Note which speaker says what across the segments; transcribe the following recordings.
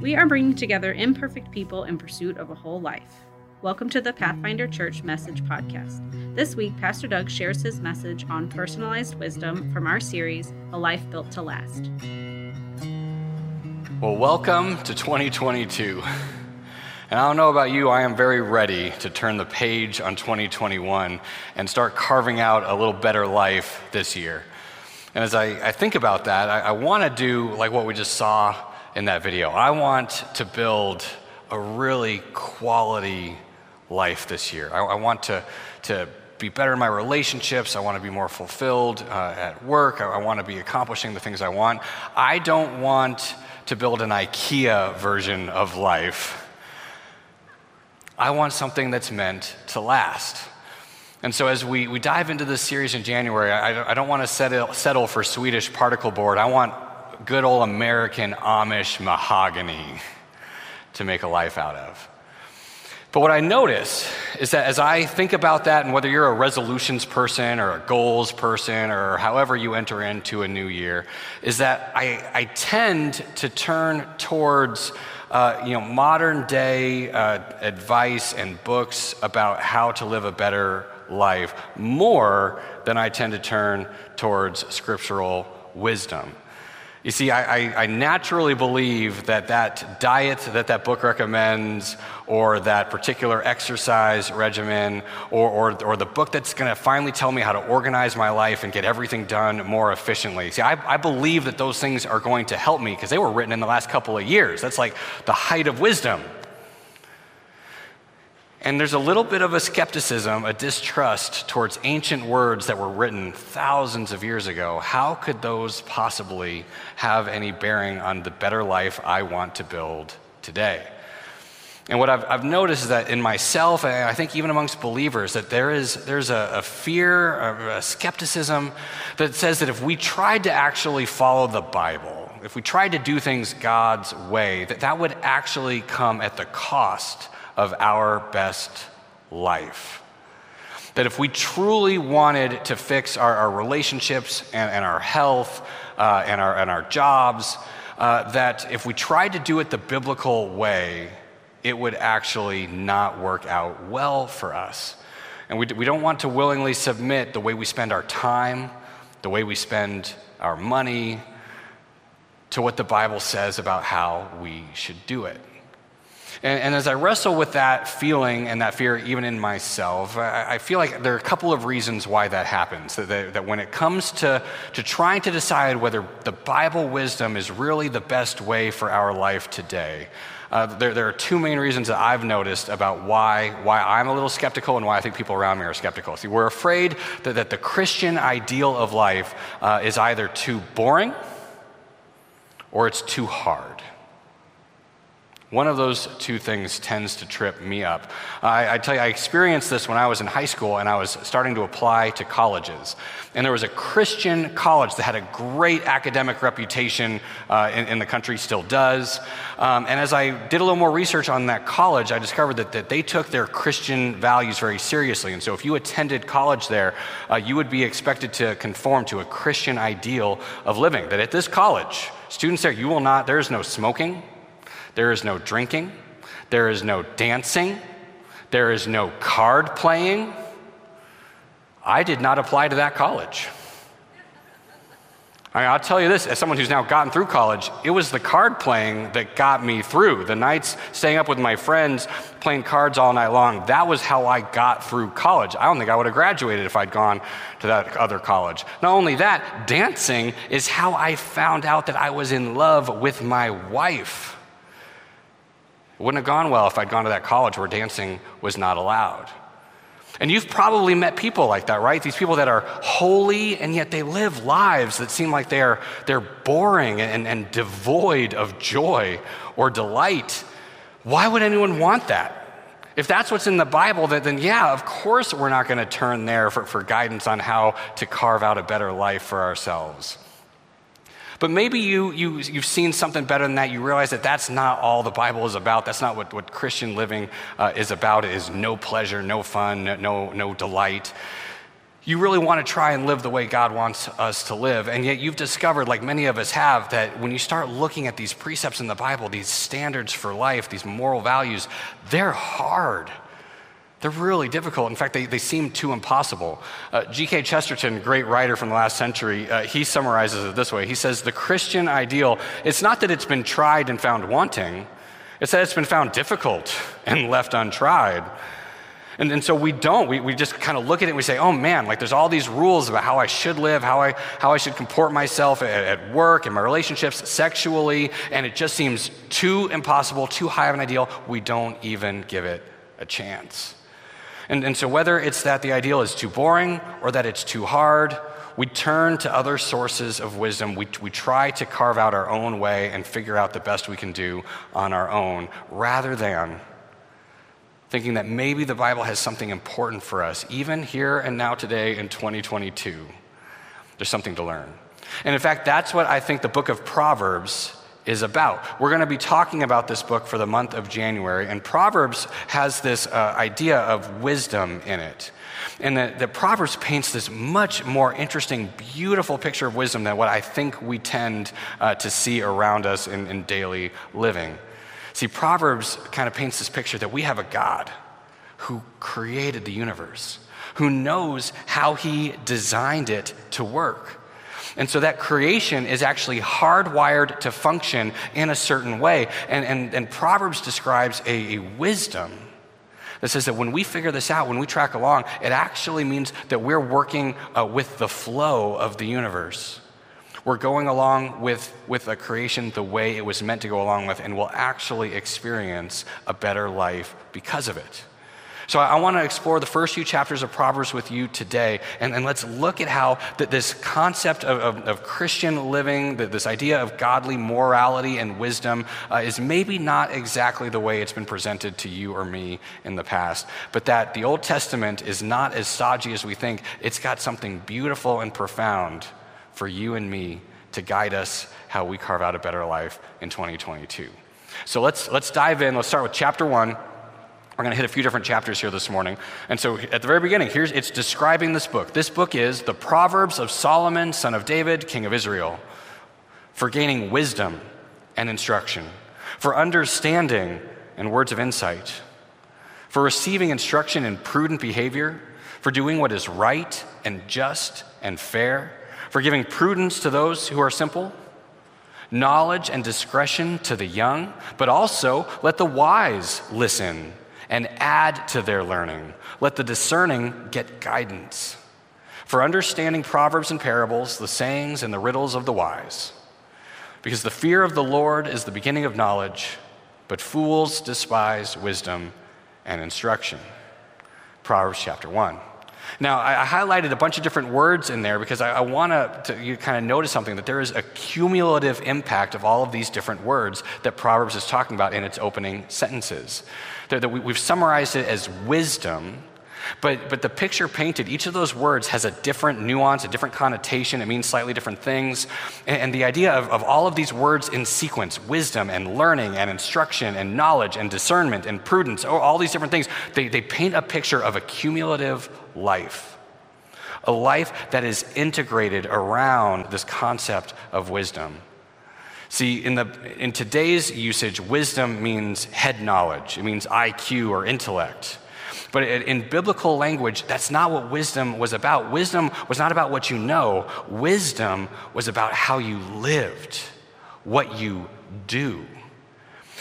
Speaker 1: We are bringing together imperfect people in pursuit of a whole life. Welcome to the Pathfinder Church Message Podcast. This week, Pastor Doug shares his message on personalized wisdom from our series, A Life Built to Last.
Speaker 2: Well, welcome to 2022. And I don't know about you, I am very ready to turn the page on 2021 and start carving out a little better life this year. And as I, I think about that, I, I want to do like what we just saw in that video. I want to build a really quality life this year. I, I want to, to be better in my relationships. I want to be more fulfilled uh, at work. I, I want to be accomplishing the things I want. I don't want to build an IKEA version of life. I want something that's meant to last. And so, as we, we dive into this series in January, I, I don't want to settle, settle for Swedish particle board. I want good old American Amish mahogany to make a life out of. But what I notice is that as I think about that, and whether you're a resolutions person or a goals person or however you enter into a new year, is that I, I tend to turn towards uh, you know, modern day uh, advice and books about how to live a better life more than I tend to turn towards scriptural wisdom. You see, I, I, I, naturally believe that that diet that that book recommends, or that particular exercise regimen, or, or, or the book that's going to finally tell me how to organize my life and get everything done more efficiently. See, I, I believe that those things are going to help me because they were written in the last couple of years. That's like the height of wisdom. And there's a little bit of a skepticism, a distrust towards ancient words that were written thousands of years ago. How could those possibly have any bearing on the better life I want to build today? And what I've, I've noticed is that in myself, and I think even amongst believers, that there is there's a, a fear, a, a skepticism that says that if we tried to actually follow the Bible, if we tried to do things God's way, that that would actually come at the cost of our best life. That if we truly wanted to fix our, our relationships and, and, our health uh, and, our, and our jobs, uh, that if we tried to do it the biblical way, it would actually not work out well for us. And we, we don't want to willingly submit the way we spend our time, the way we spend our money, to what the Bible says about how we should do it. And, and, as I wrestle with that feeling and that fear, even in myself, I, I feel like there are a couple of reasons why that happens. That, that, that, when it comes to, to trying to decide whether the Bible wisdom is really the best way for our life today, uh, there, there, are two main reasons that I've noticed about why, why I'm a little skeptical and why I think people around me are skeptical. See, we're afraid that, that the Christian ideal of life uh, is either too boring or it's too hard. One of those two things tends to trip me up. I, I, tell you, I experienced this when I was in high school and I was starting to apply to colleges. And there was a Christian college that had a great academic reputation uh, in, in, the country, still does. Um, and as I did a little more research on that college, I discovered that, that they took their Christian values very seriously. And so if you attended college there, uh, you would be expected to conform to a Christian ideal of living. That at this college, students there, you will not, there is no smoking. There is no drinking, there is no dancing, there is no card playing. I did not apply to that college. I mean, I'll tell you this, as someone who's now gotten through college, it was the card playing that got me through. The nights staying up with my friends, playing cards all night long, that was how I got through college. I don't think I would have graduated if I'd gone to that other college. Not only that, dancing is how I found out that I was in love with my wife. It wouldn't have gone well if I'd gone to that college where dancing was not allowed. And you've probably met people like that, right? These people that are holy and yet they live lives that seem like they're, they're boring and, and devoid of joy or delight. Why would anyone want that? If that's what's in the Bible, then yeah, of course we're not going to turn there for, for guidance on how to carve out a better life for ourselves. But maybe you, you, you've seen something better than that. You realize that that's not all the Bible is about. That's not what, what Christian living uh, is about. It is no pleasure, no fun, no, no delight. you really want to try and live the way God wants us to live. And yet you've discovered, like many of us have, that when you start looking at these precepts in the Bible, these standards for life, these moral values, they're hard. They're really difficult. In fact, they, they seem too impossible. Uh, G.K. Chesterton, great writer from the last century, uh, he summarizes it this way. He says, The Christian ideal, it's not that it's been tried and found wanting, it's that it's been found difficult and left untried. And, and so we don't. We, we just kind of look at it and we say, oh man, like there's all these rules about how I should live, how I, how I should comport myself at, at work, in my relationships, sexually, and it just seems too impossible, too high of an ideal. We don't even give it a chance. And, and so whether it's that the ideal is too boring or that it's too hard, we turn to other sources of wisdom. We, we try to carve out our own way and figure out the best we can do on our own rather than thinking that maybe the Bible has something important for us, even here and now today in 2022. There's something to learn. And in fact, that's what I think the book of Proverbs is about. We're going to be talking about this book for the month of January, and Proverbs has this uh, idea of wisdom in it. And the, the, Proverbs paints this much more interesting, beautiful picture of wisdom than what I think we tend uh, to see around us in, in daily living. See, Proverbs kind of paints this picture that we have a God who created the universe, who knows how he designed it to work. And so that creation is actually hardwired to function in a certain way. And, and, and Proverbs describes a, a wisdom that says that when we figure this out, when we track along, it actually means that we're working uh, with the flow of the universe. We're going along with, with a creation the way it was meant to go along with, and we'll actually experience a better life because of it. So I, want to explore the first few chapters of Proverbs with you today, and, and let's look at how that this concept of, of, of Christian living, this idea of godly morality and wisdom, uh, is maybe not exactly the way it's been presented to you or me in the past, but that the Old Testament is not as stodgy as we think. It's got something beautiful and profound for you and me to guide us how we carve out a better life in 2022. So let's, let's dive in. Let's start with chapter one. We're going to hit a few different chapters here this morning. And so at the very beginning, here's it's describing this book. This book is the Proverbs of Solomon, son of David, king of Israel, for gaining wisdom and instruction, for understanding and words of insight, for receiving instruction in prudent behavior, for doing what is right and just and fair for giving prudence to those who are simple, knowledge and discretion to the young, but also let the wise listen and add to their learning. Let the discerning get guidance. For understanding proverbs and parables, the sayings and the riddles of the wise. Because the fear of the Lord is the beginning of knowledge, but fools despise wisdom and instruction. Proverbs chapter 1. Now, I, highlighted a bunch of different words in there because I, I want to you kind of notice something that there is a cumulative impact of all of these different words that Proverbs is talking about in its opening sentences. We, we've summarized it as wisdom, but, but the picture painted, each of those words has a different nuance, a different connotation. It means slightly different things. And, and, the idea of, of all of these words in sequence wisdom and learning and instruction and knowledge and discernment and prudence, all these different things they, they paint a picture of a cumulative life. A life that is integrated around this concept of wisdom. See, in, the, in today's usage, wisdom means head knowledge, it means IQ or intellect. But in biblical language, that's not what wisdom was about. Wisdom was not about what you know, wisdom was about how you lived, what you do.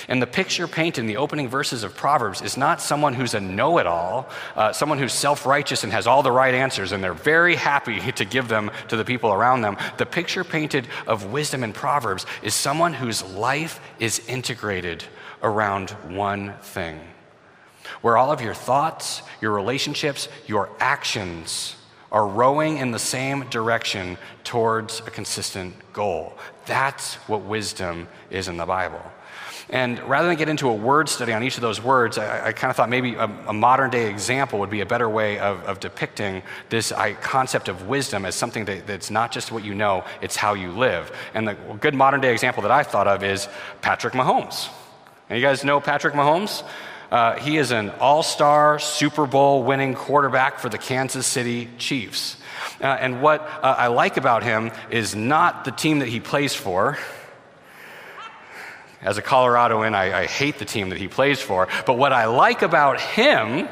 Speaker 2: And the picture painted in the opening verses of Proverbs is not someone who's a know it all, uh, someone who's self righteous and has all the right answers, and they're very happy to give them to the people around them. The picture painted of wisdom in Proverbs is someone whose life is integrated around one thing where all of your thoughts, your relationships, your actions are rowing in the same direction towards a consistent goal. That's what wisdom is in the Bible. And rather than get into a word study on each of those words, I, I kind of thought maybe a, a, modern day example would be a better way of, of depicting this I, concept of wisdom as something that, that's not just what you know, it's how you live. And the good modern day example that I thought of is Patrick Mahomes. And you guys know Patrick Mahomes? Uh, he is an all star Super Bowl winning quarterback for the Kansas City Chiefs. Uh, and what uh, I like about him is not the team that he plays for. As a Coloradoan, I, I hate the team that he plays for. But what I like about him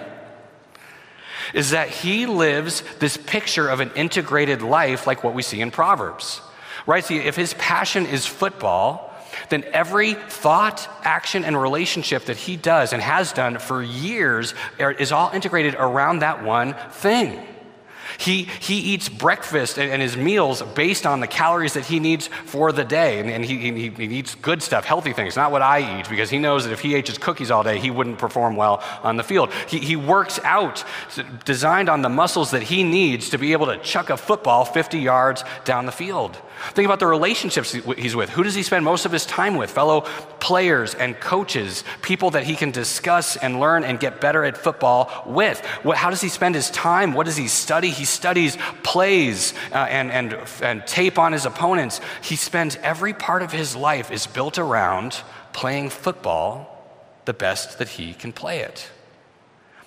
Speaker 2: is that he lives this picture of an integrated life like what we see in Proverbs. Right? See, if his passion is football, then every thought, action, and relationship that he does and has done for years is all integrated around that one thing. He, he eats breakfast and, and, his meals based on the calories that he needs for the day. And, and he, he, he, eats good stuff, healthy things, not what I eat, because he knows that if he ate just cookies all day, he wouldn't perform well on the field. He, he works out, designed on the muscles that he needs to be able to chuck a football 50 yards down the field. Think about the relationships he's with. Who does he spend most of his time with? Fellow players and coaches, people that he can discuss and learn and get better at football with. How does he spend his time? What does he study? He studies plays uh, and, and, and tape on his opponents. He spends every part of his life is built around playing football the best that he can play it.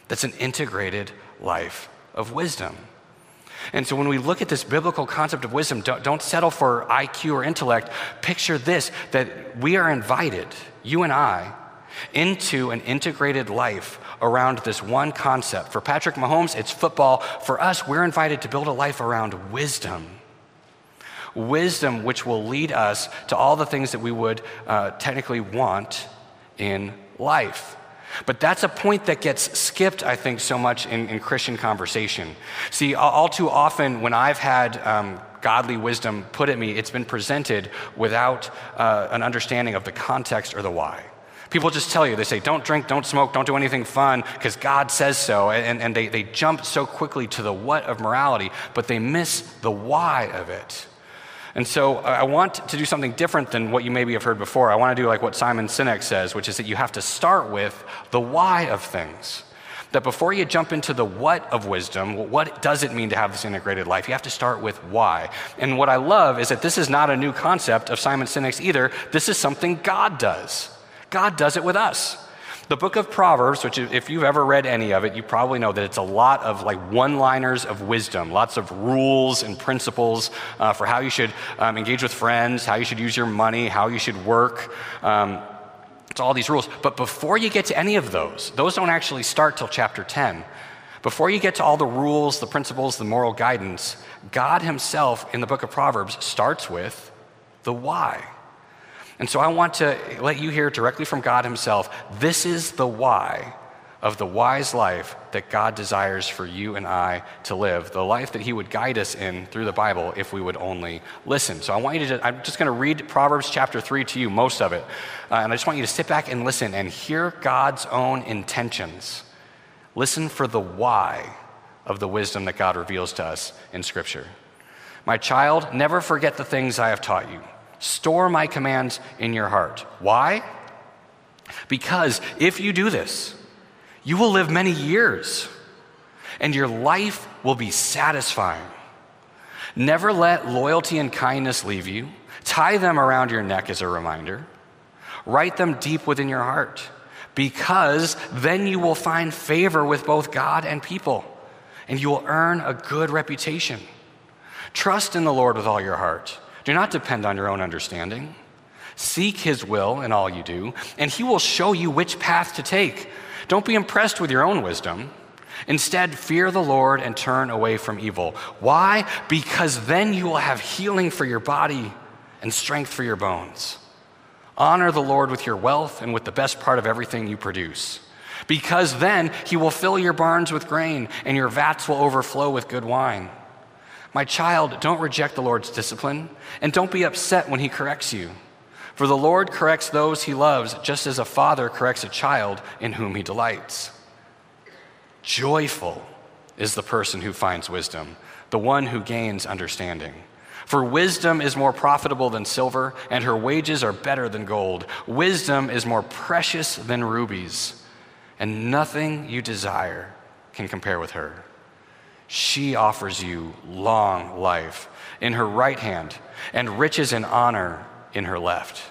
Speaker 2: That's an integrated life of wisdom. And so when we look at this biblical concept of wisdom, don't, don't, settle for IQ or intellect. Picture this that we are invited, you and I, into an integrated life around this one concept. For Patrick Mahomes, it's football. For us, we're invited to build a life around wisdom. Wisdom, which will lead us to all the things that we would uh, technically want in life. But that's a point that gets skipped, I think, so much in, in Christian conversation. See, all too often when I've had um, godly wisdom put at me, it's been presented without uh, an understanding of the context or the why. People just tell you, they say, don't drink, don't smoke, don't do anything fun, because God says so. And, and they, they jump so quickly to the what of morality, but they miss the why of it. And so I want to do something different than what you maybe have heard before. I want to do like what Simon Sinek says, which is that you have to start with the why of things. That before you jump into the what of wisdom, what does it mean to have this integrated life? You have to start with why. And what I love is that this is not a new concept of Simon Sinek's either. This is something God does. God does it with us. The book of Proverbs, which if you've ever read any of it, you probably know that it's a lot of like one liners of wisdom, lots of rules and principles uh, for how you should um, engage with friends, how you should use your money, how you should work. Um, it's all these rules. But before you get to any of those, those don't actually start till chapter 10. Before you get to all the rules, the principles, the moral guidance, God Himself in the book of Proverbs starts with the why. And so I want to let you hear directly from God Himself this is the why of the wise life that God desires for you and I to live, the life that He would guide us in through the Bible if we would only listen. So I want you to, I'm just going to read Proverbs chapter 3 to you, most of it. Uh, and I just want you to sit back and listen and hear God's own intentions. Listen for the why of the wisdom that God reveals to us in Scripture. My child, never forget the things I have taught you. Store my commands in your heart. Why? Because if you do this, you will live many years and your life will be satisfying. Never let loyalty and kindness leave you. Tie them around your neck as a reminder. Write them deep within your heart, because then you will find favor with both God and people, and you will earn a good reputation. Trust in the Lord with all your heart do not depend on your own understanding. Seek his will in all you do, and he will show you which path to take. Don't be impressed with your own wisdom. Instead, fear the Lord and turn away from evil. Why? Because then you will have healing for your body and strength for your bones. Honor the Lord with your wealth and with the best part of everything you produce. Because then he will fill your barns with grain and your vats will overflow with good wine. My child, don't reject the Lord's discipline, and don't be upset when he corrects you. For the Lord corrects those he loves, just as a father corrects a child in whom he delights. Joyful is the person who finds wisdom, the one who gains understanding. For wisdom is more profitable than silver, and her wages are better than gold. Wisdom is more precious than rubies, and nothing you desire can compare with her. She offers you long life in her right hand and riches and honor in her left.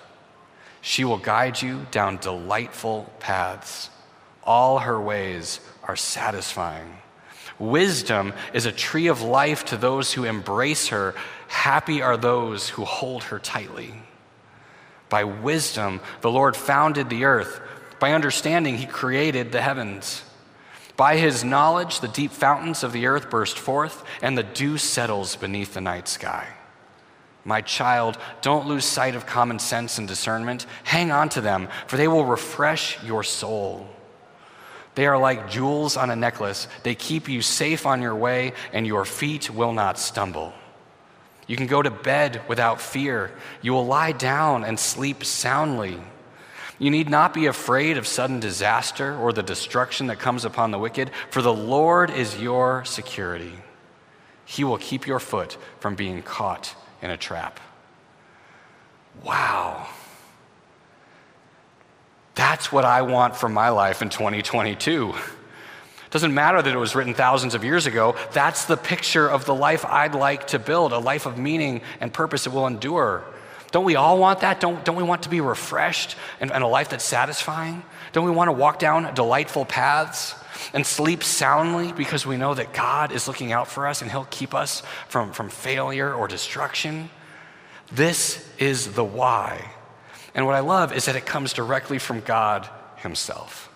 Speaker 2: She will guide you down delightful paths. All her ways are satisfying. Wisdom is a tree of life to those who embrace her. Happy are those who hold her tightly. By wisdom, the Lord founded the earth. By understanding, he created the heavens. By his knowledge, the deep fountains of the earth burst forth, and the dew settles beneath the night sky. My child, don't lose sight of common sense and discernment. Hang on to them, for they will refresh your soul. They are like jewels on a necklace. They keep you safe on your way, and your feet will not stumble. You can go to bed without fear. You will lie down and sleep soundly. You need not be afraid of sudden disaster or the destruction that comes upon the wicked, for the Lord is your security. He will keep your foot from being caught in a trap. Wow. That's what I want for my life in 2022. Doesn't matter that it was written thousands of years ago. That's the picture of the life I'd like to build a life of meaning and purpose that will endure. Don't we all want that? Don't, don't we want to be refreshed and, and a life that's satisfying? Don't we want to walk down delightful paths and sleep soundly because we know that God is looking out for us and He'll keep us from, from failure or destruction? This is the why. And what I love is that it comes directly from God Himself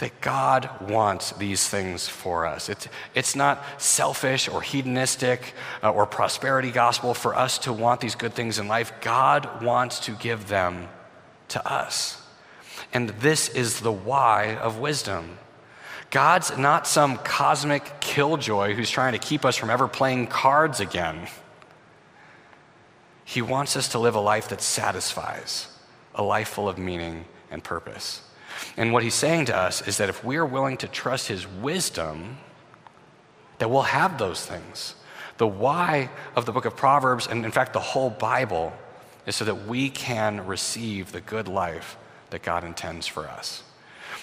Speaker 2: that God wants these things for us. It's, it's not selfish or hedonistic uh, or prosperity gospel for us to want these good things in life. God wants to give them to us. And this is the why of wisdom. God's not some cosmic killjoy who's trying to keep us from ever playing cards again. He wants us to live a life that satisfies, a life full of meaning and purpose. And what he's saying to us is that if we're willing to trust his wisdom, that we'll have those things. The why of the book of Proverbs, and in fact, the whole Bible, is so that we can receive the good life that God intends for us.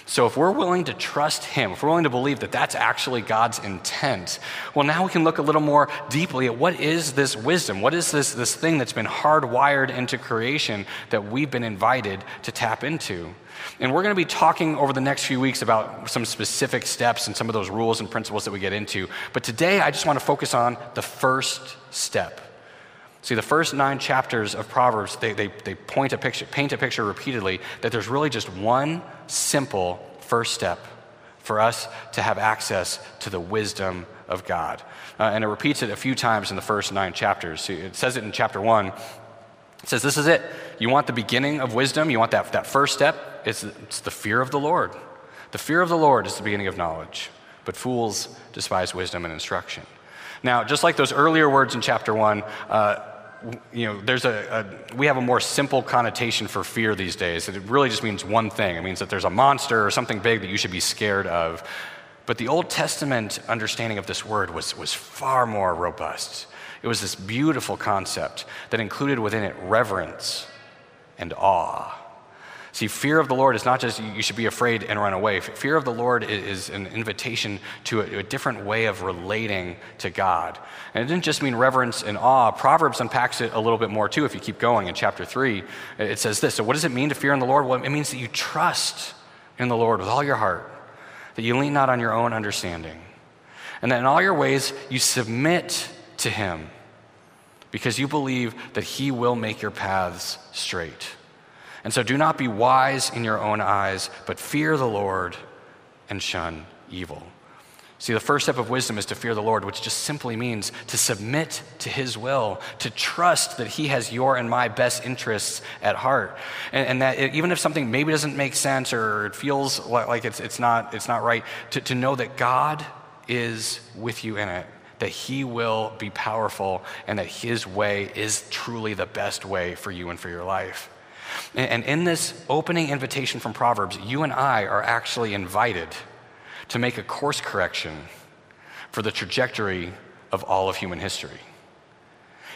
Speaker 2: So, if we're willing to trust Him, if we're willing to believe that that's actually God's intent, well, now we can look a little more deeply at what is this wisdom? What is this, this thing that's been hardwired into creation that we've been invited to tap into? And we're going to be talking over the next few weeks about some specific steps and some of those rules and principles that we get into. But today, I just want to focus on the first step. See, the first nine chapters of Proverbs, they, they, they point a picture, paint a picture repeatedly that there's really just one simple first step for us to have access to the wisdom of God. Uh, and it repeats it a few times in the first nine chapters. It says it in chapter one. It says, This is it. You want the beginning of wisdom, you want that, that first step. It's, it's the fear of the Lord. The fear of the Lord is the beginning of knowledge, but fools despise wisdom and instruction. Now, just like those earlier words in chapter one, uh, you know, there's a, a, we have a more simple connotation for fear these days. It really just means one thing. It means that there's a monster or something big that you should be scared of. But the Old Testament understanding of this word was, was far more robust. It was this beautiful concept that included within it reverence and awe. See, fear of the Lord is not just you should be afraid and run away. Fear of the Lord is an invitation to a, a, different way of relating to God. And it didn't just mean reverence and awe. Proverbs unpacks it a little bit more too if you keep going in chapter 3. It says this So, what does it mean to fear in the Lord? Well, it means that you trust in the Lord with all your heart, that you lean not on your own understanding, and that in all your ways you submit to Him because you believe that He will make your paths straight. And so do not be wise in your own eyes, but fear the Lord and shun evil. See, the first step of wisdom is to fear the Lord, which just simply means to submit to His will, to trust that He has your and my best interests at heart. And, and that it, even if something maybe doesn't make sense or it feels like it's, it's, not, it's not right, to, to know that God is with you in it, that He will be powerful, and that His way is truly the best way for you and for your life. And in this opening invitation from Proverbs, you and I are actually invited to make a course correction for the trajectory of all of human history.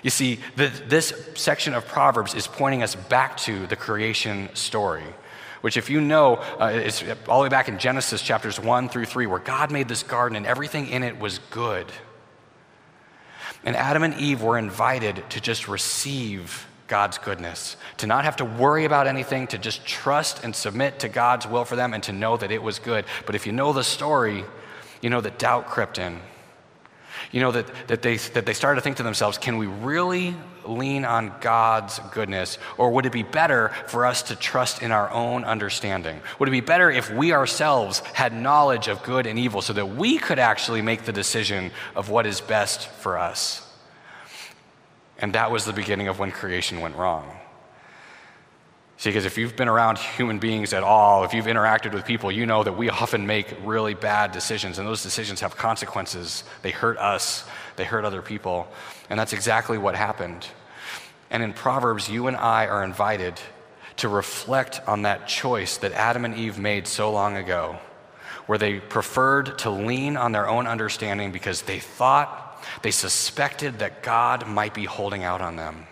Speaker 2: You see, the, this section of Proverbs is pointing us back to the creation story, which, if you know, uh, is all the way back in Genesis chapters 1 through 3, where God made this garden and everything in it was good. And Adam and Eve were invited to just receive God's goodness, to not have to worry about anything, to just trust and submit to God's will for them and to know that it was good. But if you know the story, you know, that doubt crept in. You know, that, that, they, that they started to think to themselves, can we really lean on God's goodness? Or would it be better for us to trust in our own understanding? Would it be better if we ourselves had knowledge of good and evil so that we could actually make the decision of what is best for us? And that was the beginning of when creation went wrong. See, because if you've been around human beings at all, if you've interacted with people, you know that we often make really bad decisions, and those decisions have consequences. They hurt us, they hurt other people. And that's exactly what happened. And in Proverbs, you and I are invited to reflect on that choice that Adam and Eve made so long ago, where they preferred to lean on their own understanding because they thought, they suspected that God might be holding out on them.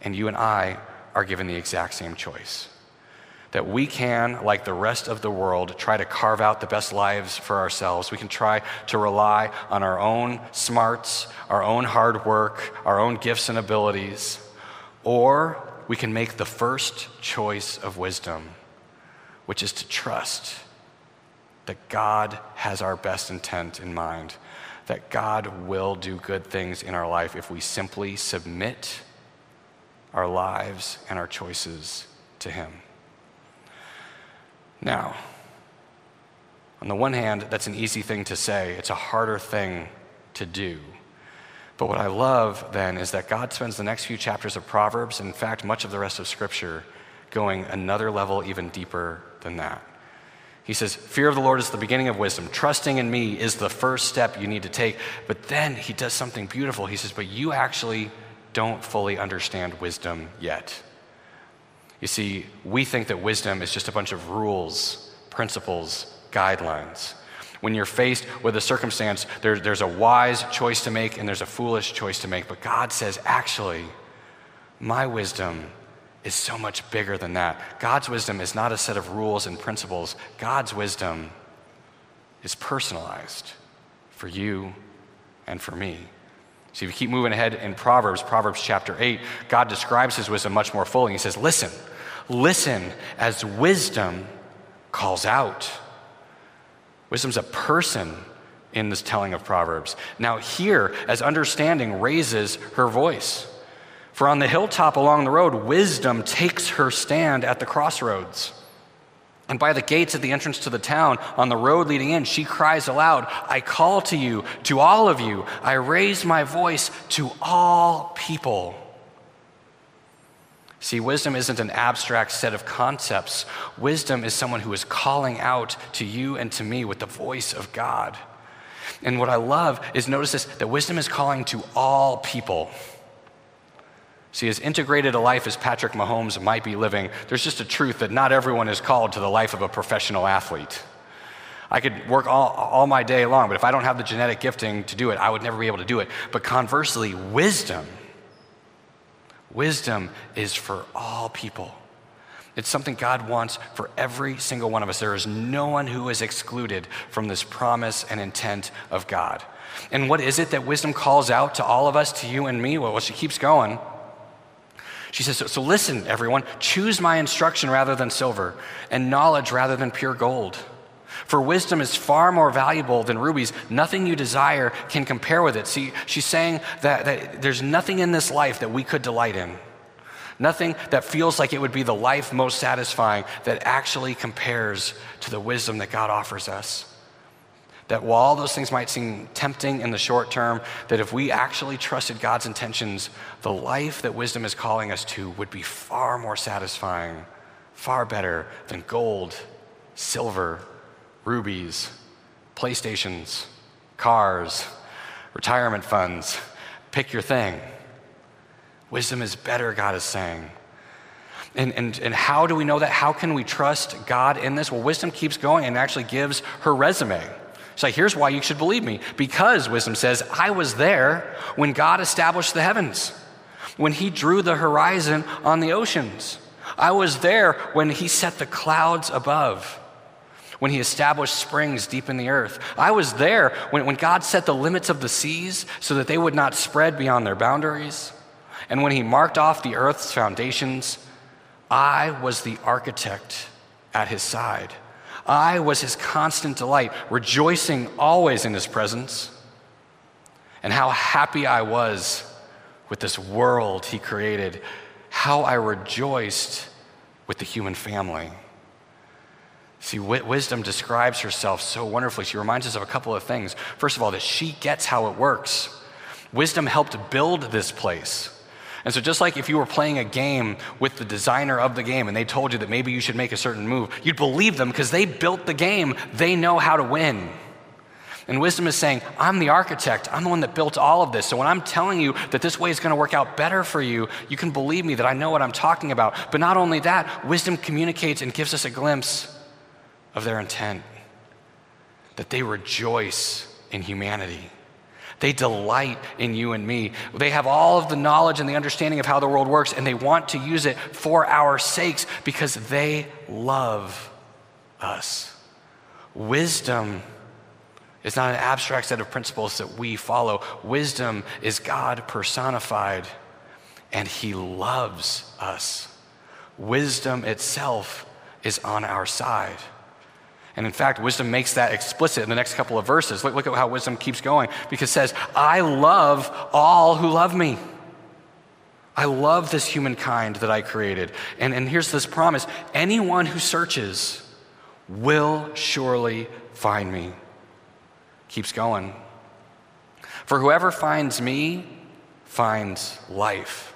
Speaker 2: And you and I are given the exact same choice. That we can, like the rest of the world, try to carve out the best lives for ourselves. We can try to rely on our own smarts, our own hard work, our own gifts and abilities, or we can make the first choice of wisdom, which is to trust that God has our best intent in mind, that God will do good things in our life if we simply submit our lives and our choices to Him. Now, on the one hand, that's an easy thing to say, it's a harder thing to do. But what I love then is that God spends the next few chapters of Proverbs, in fact, much of the rest of Scripture, going another level even deeper than that. He says, Fear of the Lord is the beginning of wisdom. Trusting in me is the first step you need to take. But then he does something beautiful. He says, But you actually don't fully understand wisdom yet. You see, we think that wisdom is just a bunch of rules, principles, guidelines. When you're faced with a circumstance, there, there's a wise choice to make and there's a foolish choice to make. But God says, actually, my wisdom is so much bigger than that. God's wisdom is not a set of rules and principles, God's wisdom is personalized for you and for me. See, if you keep moving ahead in Proverbs, Proverbs chapter 8, God describes his wisdom much more fully. He says, Listen, listen as wisdom calls out. Wisdom's a person in this telling of Proverbs. Now, here, as understanding raises her voice. For on the hilltop along the road, wisdom takes her stand at the crossroads. And by the gates at the entrance to the town, on the road leading in, she cries aloud, I call to you, to all of you. I raise my voice to all people. See, wisdom isn't an abstract set of concepts. Wisdom is someone who is calling out to you and to me with the voice of God. And what I love is notice this that wisdom is calling to all people. See, as integrated a life as Patrick Mahomes might be living, there's just a truth that not everyone is called to the life of a professional athlete. I could work all, all my day long, but if I don't have the genetic gifting to do it, I would never be able to do it. But conversely, wisdom, wisdom is for all people. It's something God wants for every single one of us. There is no one who is excluded from this promise and intent of God. And what is it that wisdom calls out to all of us, to you and me? Well, she keeps going. She says, so, so listen, everyone, choose my instruction rather than silver, and knowledge rather than pure gold. For wisdom is far more valuable than rubies. Nothing you desire can compare with it. See, she's saying that, that there's nothing in this life that we could delight in. Nothing that feels like it would be the life most satisfying that actually compares to the wisdom that God offers us that while those things might seem tempting in the short term, that if we actually trusted God's intentions, the life that wisdom is calling us to would be far more satisfying, far better than gold, silver, rubies, PlayStations, cars, retirement funds. Pick your thing. Wisdom is better, God is saying. And, and, and how do we know that? How can we trust God in this? Well, wisdom keeps going and actually gives her resume. Like, here's why you should believe me. Because, wisdom says, I was there when God established the heavens, when He drew the horizon on the oceans. I was there when He set the clouds above, when He established springs deep in the earth. I was there when, when God set the limits of the seas so that they would not spread beyond their boundaries. And when He marked off the earth's foundations, I was the architect at His side. I was his constant delight, rejoicing always in his presence. And how happy I was with this world he created, how I rejoiced with the human family. See, wisdom describes herself so wonderfully. She reminds us of a couple of things. First of all, that she gets how it works. Wisdom helped build this place. And so, just like if you were playing a game with the designer of the game and they told you that maybe you should make a certain move, you'd believe them because they built the game, they know how to win. And wisdom is saying, I'm the architect, I'm the one that built all of this. So when I'm telling you that this way is going to work out better for you, you can believe me that I know what I'm talking about. But not only that, wisdom communicates and gives us a glimpse of their intent that they rejoice in humanity. They delight in you and me. They have all of the knowledge and the understanding of how the world works, and they want to use it for our sakes because they love us. Wisdom is not an abstract set of principles that we follow. Wisdom is God personified, and He loves us. Wisdom itself is on our side. And in fact, wisdom makes that explicit in the next couple of verses. Look, look at how wisdom keeps going because it says, I love all who love me. I love this humankind that I created. And, and here's this promise anyone who searches will surely find me. Keeps going. For whoever finds me finds life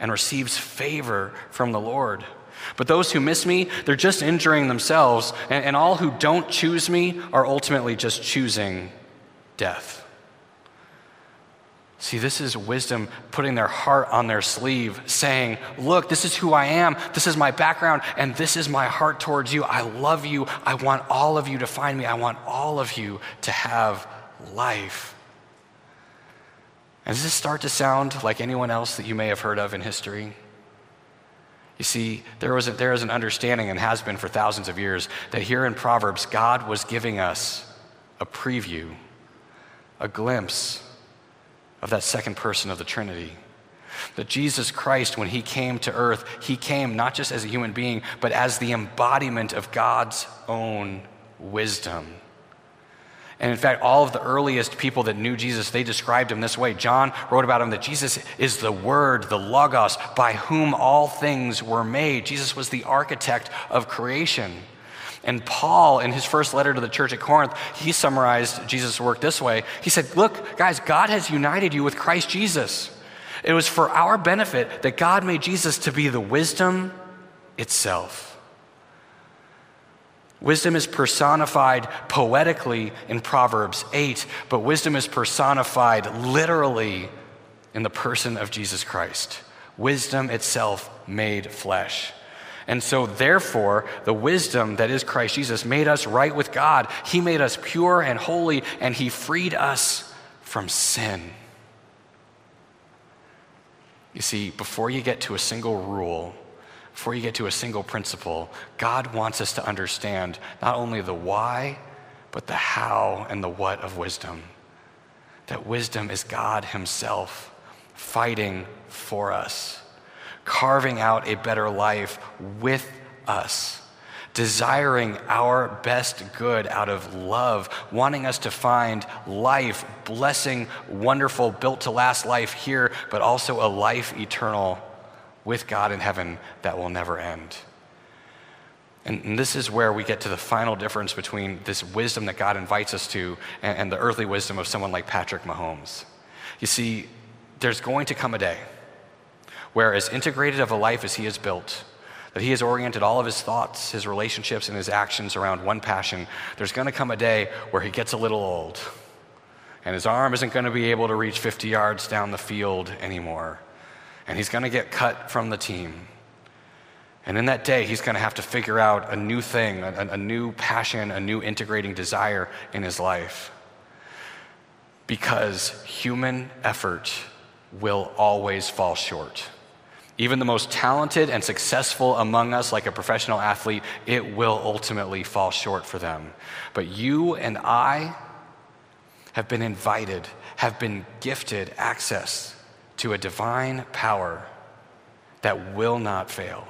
Speaker 2: and receives favor from the Lord. But those who miss me, they're just injuring themselves, and, and all who don't choose me are ultimately just choosing death. See, this is wisdom putting their heart on their sleeve, saying, Look, this is who I am, this is my background, and this is my heart towards you. I love you. I want all of you to find me. I want all of you to have life. And does this start to sound like anyone else that you may have heard of in history? You see, there, was a, there is an understanding, and has been for thousands of years, that here in Proverbs, God was giving us a preview, a glimpse of that second person of the Trinity. That Jesus Christ, when he came to earth, he came not just as a human being, but as the embodiment of God's own wisdom. And in fact, all of the earliest people that knew Jesus, they described him this way. John wrote about him that Jesus is the Word, the Logos, by whom all things were made. Jesus was the architect of creation. And Paul, in his first letter to the church at Corinth, he summarized Jesus' work this way. He said, Look, guys, God has united you with Christ Jesus. It was for our benefit that God made Jesus to be the wisdom itself. Wisdom is personified poetically in Proverbs 8, but wisdom is personified literally in the person of Jesus Christ. Wisdom itself made flesh. And so, therefore, the wisdom that is Christ Jesus made us right with God. He made us pure and holy, and He freed us from sin. You see, before you get to a single rule, before you get to a single principle, God wants us to understand not only the why, but the how and the what of wisdom. That wisdom is God Himself fighting for us, carving out a better life with us, desiring our best good out of love, wanting us to find life, blessing, wonderful, built to last life here, but also a life eternal with God in heaven that will never end. And, this is where we get to the final difference between this wisdom that God invites us to and, and the earthly wisdom of someone like Patrick Mahomes. You see, there's going to come a day where, as integrated of a life as he has built, that he has oriented all of his thoughts, his relationships, and his actions around one passion, there's going to come a day where he gets a little old and his arm isn't going to be able to reach 50 yards down the field anymore and he's going to get cut from the team. And in that day, he's going to have to figure out a new thing, a, a, new passion, a new integrating desire in his life. Because human effort will always fall short. Even the most talented and successful among us, like a professional athlete, it will ultimately fall short for them. But you and I have been invited, have been gifted access to a divine power that will not fail.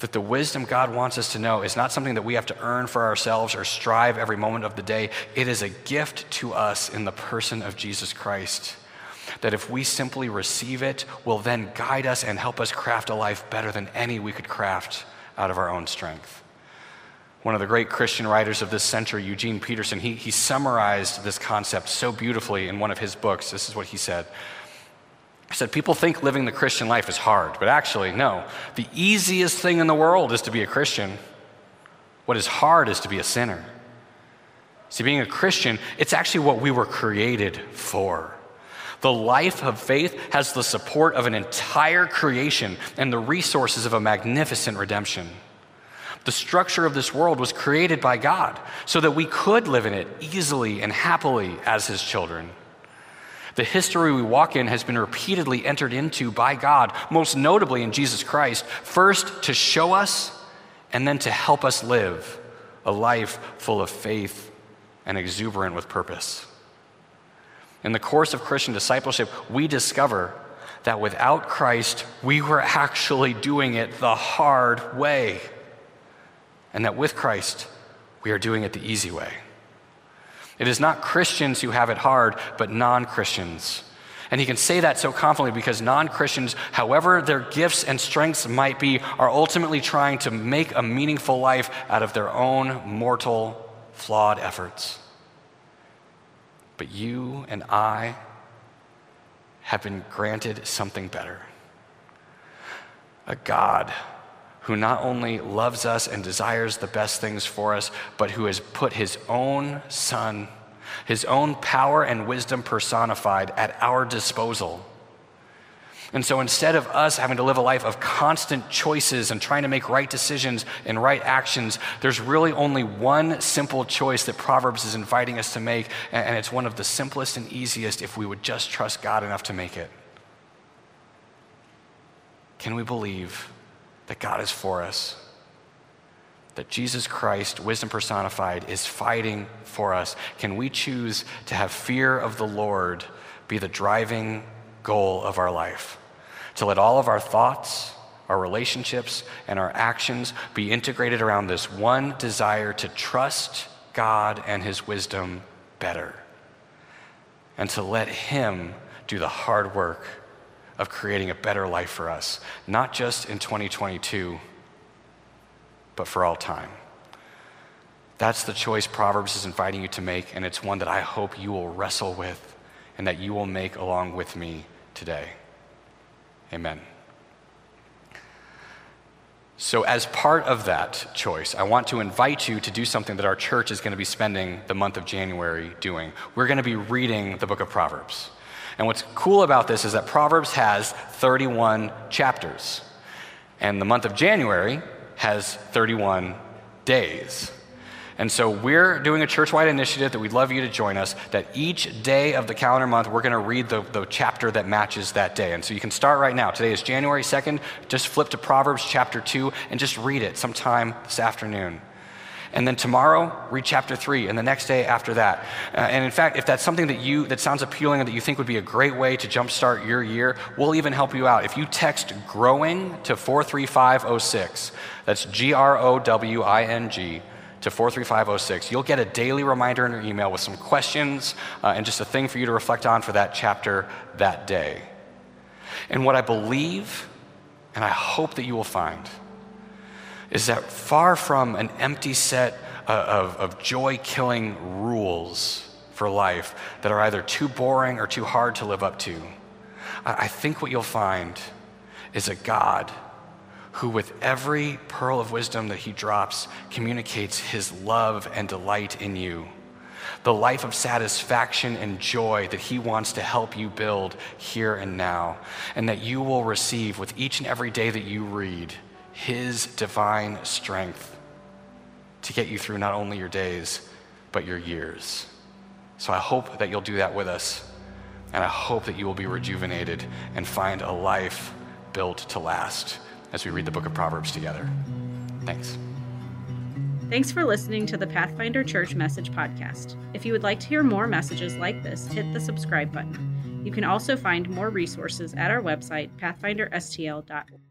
Speaker 2: that the wisdom God wants us to know is not something that we have to earn for ourselves or strive every moment of the day. It is a gift to us in the person of Jesus Christ. That if we simply receive it, will then guide us and help us craft a life better than any we could craft out of our own strength. One of the great Christian writers of this century, Eugene Peterson, he, he summarized this concept so beautifully in one of his books. This is what he said he said, People think living the Christian life is hard, but actually, no. The easiest thing in the world is to be a Christian. What is hard is to be a sinner. See, being a Christian, it's actually what we were created for. The life of faith has the support of an entire creation and the resources of a magnificent redemption. The structure of this world was created by God so that we could live in it easily and happily as His children. The history we walk in has been repeatedly entered into by God, most notably in Jesus Christ, first to show us and then to help us live a life full of faith and exuberant with purpose. In the course of Christian discipleship, we discover that without Christ, we were actually doing it the hard way, and that with Christ, we are doing it the easy way. It is not Christians who have it hard, but non Christians. And he can say that so confidently because non Christians, however their gifts and strengths might be, are ultimately trying to make a meaningful life out of their own mortal, flawed efforts. But you and I have been granted something better a God who not only loves us and desires the best things for us, but who has put his own Son, his own power and wisdom personified at our disposal. And so instead of us having to live a life of constant choices and trying to make right decisions and right actions, there's really only one simple choice that Proverbs is inviting us to make, and it's one of the simplest and easiest if we would just trust God enough to make it. Can we believe that God is for us, that Jesus Christ, wisdom personified, is fighting for us? Can we choose to have fear of the Lord be the driving goal of our life? To let all of our thoughts, our relationships, and our actions be integrated around this one desire to trust God and His wisdom better, and to let Him do the hard work of creating a better life for us, not just in 2022, but for all time. That's the choice Proverbs is inviting you to make, and it's one that I hope you will wrestle with and that you will make along with me today. Amen. So, as part of that choice, I want to invite you to do something that our church is going to be spending the month of January doing. We're going to be reading the book of Proverbs. And what's cool about this is that Proverbs has 31 chapters, and the month of January has 31 days. And so we're doing a church-wide initiative that we'd love you to join us, that each day of the calendar month, we're going to read the, the chapter that matches that day. And so you can start right now. Today is January 2nd. Just flip to Proverbs chapter 2 and just read it sometime this afternoon. And then tomorrow, read chapter three, and the next day after that. Uh, and in fact, if that's something that you that sounds appealing and that you think would be a great way to jumpstart your year, we'll even help you out. If you text growing to 43506, that's G R O W I N G to 43506. You'll get a daily reminder in your email with some questions uh, and just a thing for you to reflect on for that chapter that day. And what I believe, and I hope that you will find, is that far from an empty set uh, of, of joy killing rules for life that are either too boring or too hard to live up to, I think what you'll find is a God who, with every pearl of wisdom that he drops, communicates his love and delight in you. The life of satisfaction and joy that he wants to help you build here and now, and that you will receive with each and every day that you read his divine strength to get you through not only your days, but your years. So I hope that you'll do that with us. And I hope that you will be rejuvenated and find a life built to last as we read the book of Proverbs together. Thanks.
Speaker 1: Thanks for listening to the Pathfinder Church Message Podcast. If you would like to hear more messages like this, hit the subscribe button. You can also find more resources at our website, pathfinderstl.org.